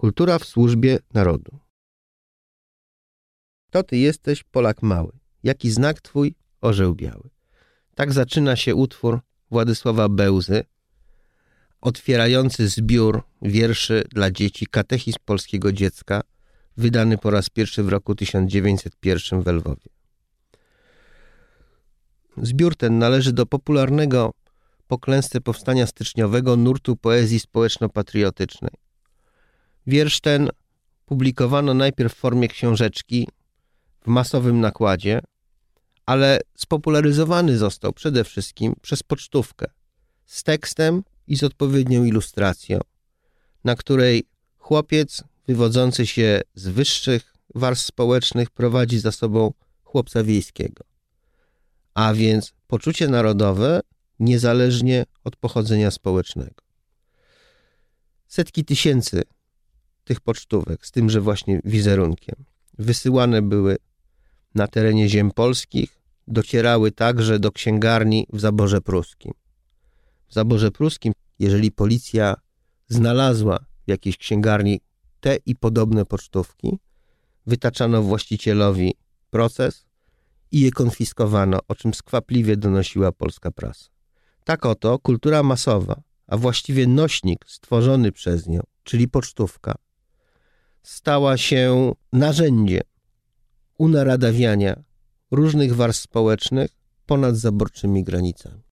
Kultura w służbie narodu. To ty jesteś, Polak mały. Jaki znak twój? Orzeł biały. Tak zaczyna się utwór Władysława Bełzy, otwierający zbiór wierszy dla dzieci Katechizm Polskiego Dziecka, wydany po raz pierwszy w roku 1901 w Lwowie. Zbiór ten należy do popularnego po klęsce powstania styczniowego nurtu poezji społeczno-patriotycznej. Wiersz ten publikowano najpierw w formie książeczki w masowym nakładzie, ale spopularyzowany został przede wszystkim przez pocztówkę z tekstem i z odpowiednią ilustracją, na której chłopiec wywodzący się z wyższych warstw społecznych prowadzi za sobą chłopca wiejskiego. A więc poczucie narodowe niezależnie od pochodzenia społecznego. Setki tysięcy tych pocztówek z tymże właśnie wizerunkiem wysyłane były na terenie ziem polskich, docierały także do księgarni w zaborze pruskim. W zaborze pruskim, jeżeli policja znalazła w jakiejś księgarni te i podobne pocztówki, wytaczano właścicielowi proces i je konfiskowano, o czym skwapliwie donosiła polska prasa. Tak oto kultura masowa, a właściwie nośnik stworzony przez nią, czyli pocztówka, stała się narzędziem unaradawiania różnych warstw społecznych ponad zaborczymi granicami.